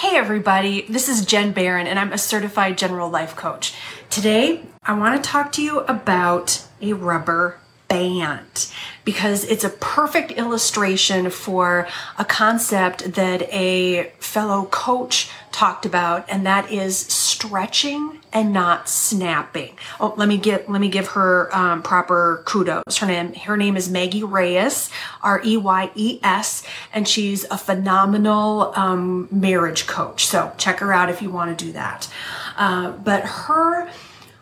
Hey everybody, this is Jen Barron and I'm a certified general life coach. Today, I want to talk to you about a rubber band because it's a perfect illustration for a concept that a fellow coach talked about and that is stretching and not snapping. Oh, let me get let me give her um, proper kudos. Her name her name is Maggie Reyes, R E Y E S, and she's a phenomenal um, marriage coach. So check her out if you want to do that. Uh, but her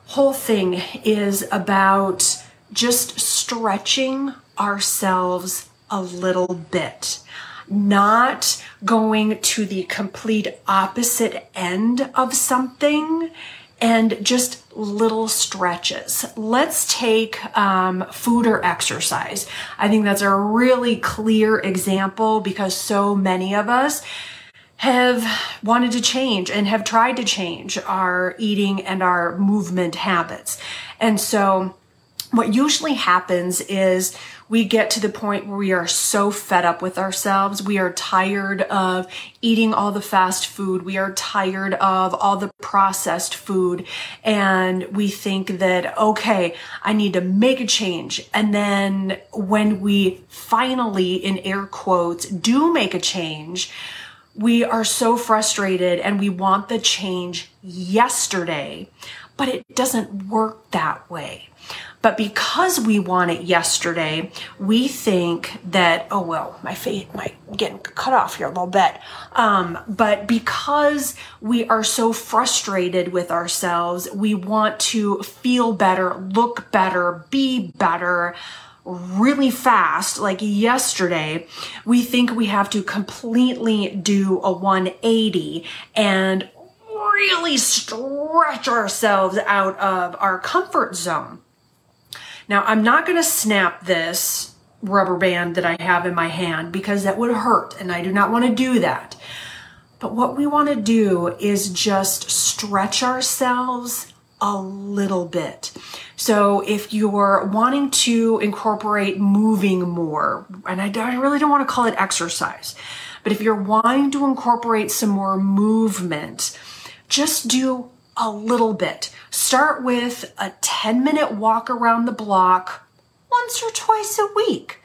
whole thing is about just stretching ourselves a little bit, not going to the complete opposite end of something and just little stretches. Let's take um, food or exercise. I think that's a really clear example because so many of us have wanted to change and have tried to change our eating and our movement habits. And so what usually happens is we get to the point where we are so fed up with ourselves. We are tired of eating all the fast food. We are tired of all the processed food. And we think that, okay, I need to make a change. And then when we finally, in air quotes, do make a change, we are so frustrated and we want the change yesterday, but it doesn't work that way. But because we want it yesterday, we think that, oh, well, my face might get cut off here a little bit. Um, but because we are so frustrated with ourselves, we want to feel better, look better, be better really fast, like yesterday, we think we have to completely do a 180 and really stretch ourselves out of our comfort zone. Now, I'm not going to snap this rubber band that I have in my hand because that would hurt and I do not want to do that. But what we want to do is just stretch ourselves a little bit. So if you're wanting to incorporate moving more, and I, really don't want to call it exercise, but if you're wanting to incorporate some more movement, just do a little bit. Start with a 10 minute walk around the block once or twice a week.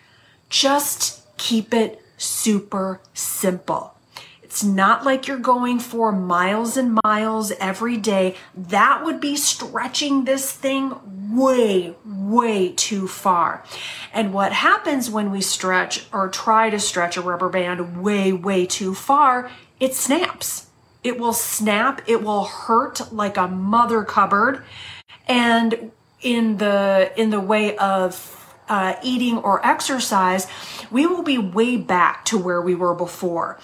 Just keep it super simple. It's not like you're going for miles and miles every day. That would be stretching this thing way, way too far. And what happens when we stretch or try to stretch a rubber band way, way too far, it snaps it will snap, it will hurt like a mother cupboard. And in the in the way of uh, eating or exercise, we will be way back to where we were before.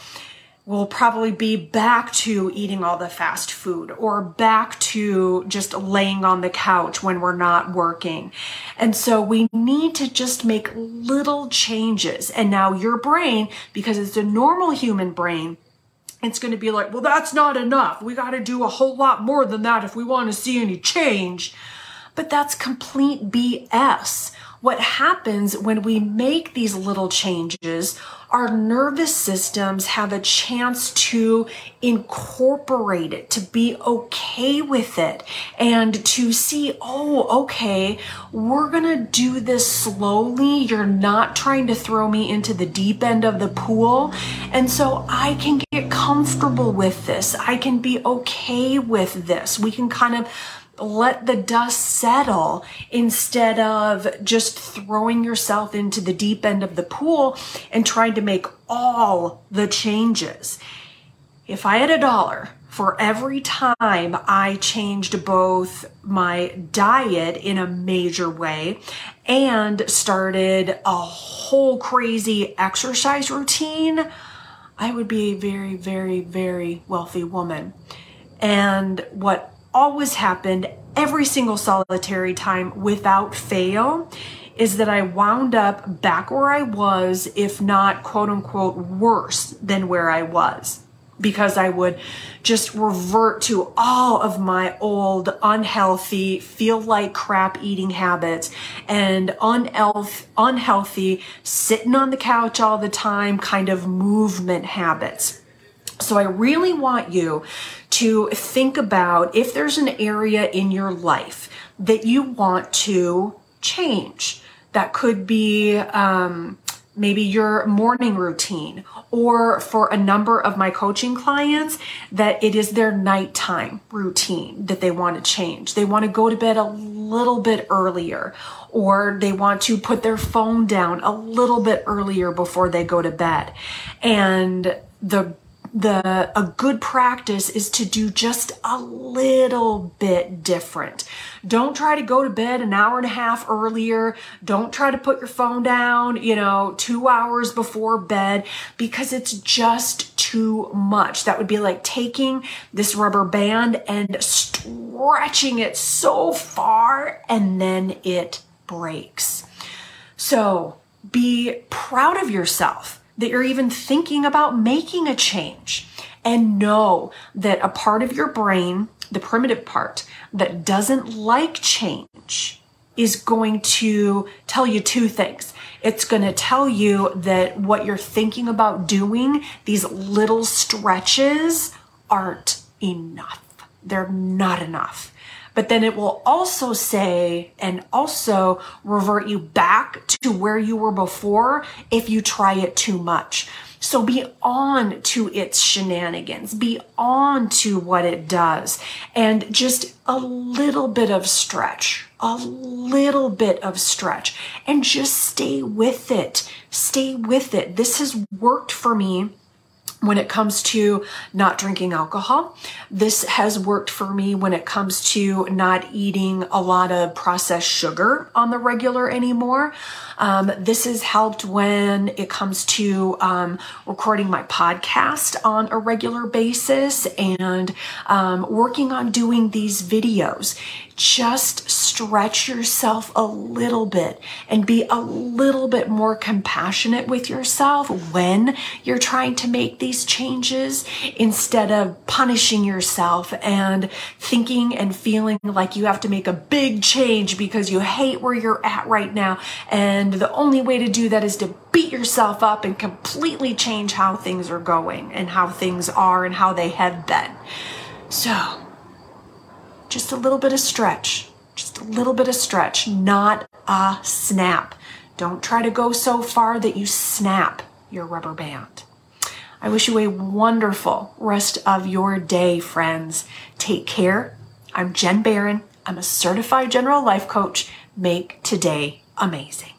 We'll probably be back to eating all the fast food or back to just laying on the couch when we're not working. And so we need to just make little changes. And now your brain, because it's a normal human brain, it's going to be like, well, that's not enough. We got to do a whole lot more than that if we want to see any change. But that's complete BS what happens when we make these little changes, our nervous systems have a chance to incorporate it, to be okay with it, and to see, oh, okay, we're gonna do this slowly. You're not trying to throw me into the deep end of the pool. And so I can get comfortable with this. I can be okay with this. We can kind of let the dust settle instead of just throwing yourself into the deep end of the pool and trying to make all the changes. If I had a dollar for every time I changed both my diet in a major way and started a whole crazy exercise routine, I would be a very, very, very wealthy woman. And what always happened every single solitary time without fail is that I wound up back where I was, if not quote unquote worse than where I was. Because I would just revert to all of my old unhealthy, feel like crap eating habits and unhealth, unhealthy, sitting on the couch all the time kind of movement habits. So I really want you to think about if there's an area in your life that you want to change. That could be um, maybe your morning routine, or for a number of my coaching clients, that it is their nighttime routine that they want to change. They want to go to bed a little bit earlier, or they want to put their phone down a little bit earlier before they go to bed. And the the a good practice is to do just a little bit different. Don't try to go to bed an hour and a half earlier. Don't try to put your phone down, you know, 2 hours before bed because it's just too much. That would be like taking this rubber band and stretching it so far and then it breaks. So, be proud of yourself that you're even thinking about making a change. And know that a part of your brain, the primitive part, that doesn't like change is going to tell you two things. It's going to tell you that what you're thinking about doing, these little stretches, aren't enough. They're not enough but then it will also say and also revert you back to where you were before if you try it too much. So be on to its shenanigans, be on to what it does, and just a little bit of stretch, a little bit of stretch, and just stay with it. Stay with it. This has worked for me when it comes to not drinking alcohol. This has worked for me when it comes to not eating a lot of processed sugar on the regular anymore. Um, this has helped when it comes to um, recording my podcast on a regular basis and um, working on doing these videos. Just stretch yourself a little bit and be a little bit more compassionate with yourself when you're trying to make these changes instead of punishing yourself and thinking and feeling like you have to make a big change because you hate where you're at right now and and the only way to do that is to beat yourself up and completely change how things are going and how things are and how they have been. So, just a little bit of stretch, just a little bit of stretch, not a snap. Don't try to go so far that you snap your rubber band. I wish you a wonderful rest of your day, friends. Take care. I'm Jen Barron. I'm a certified general life coach. Make today amazing.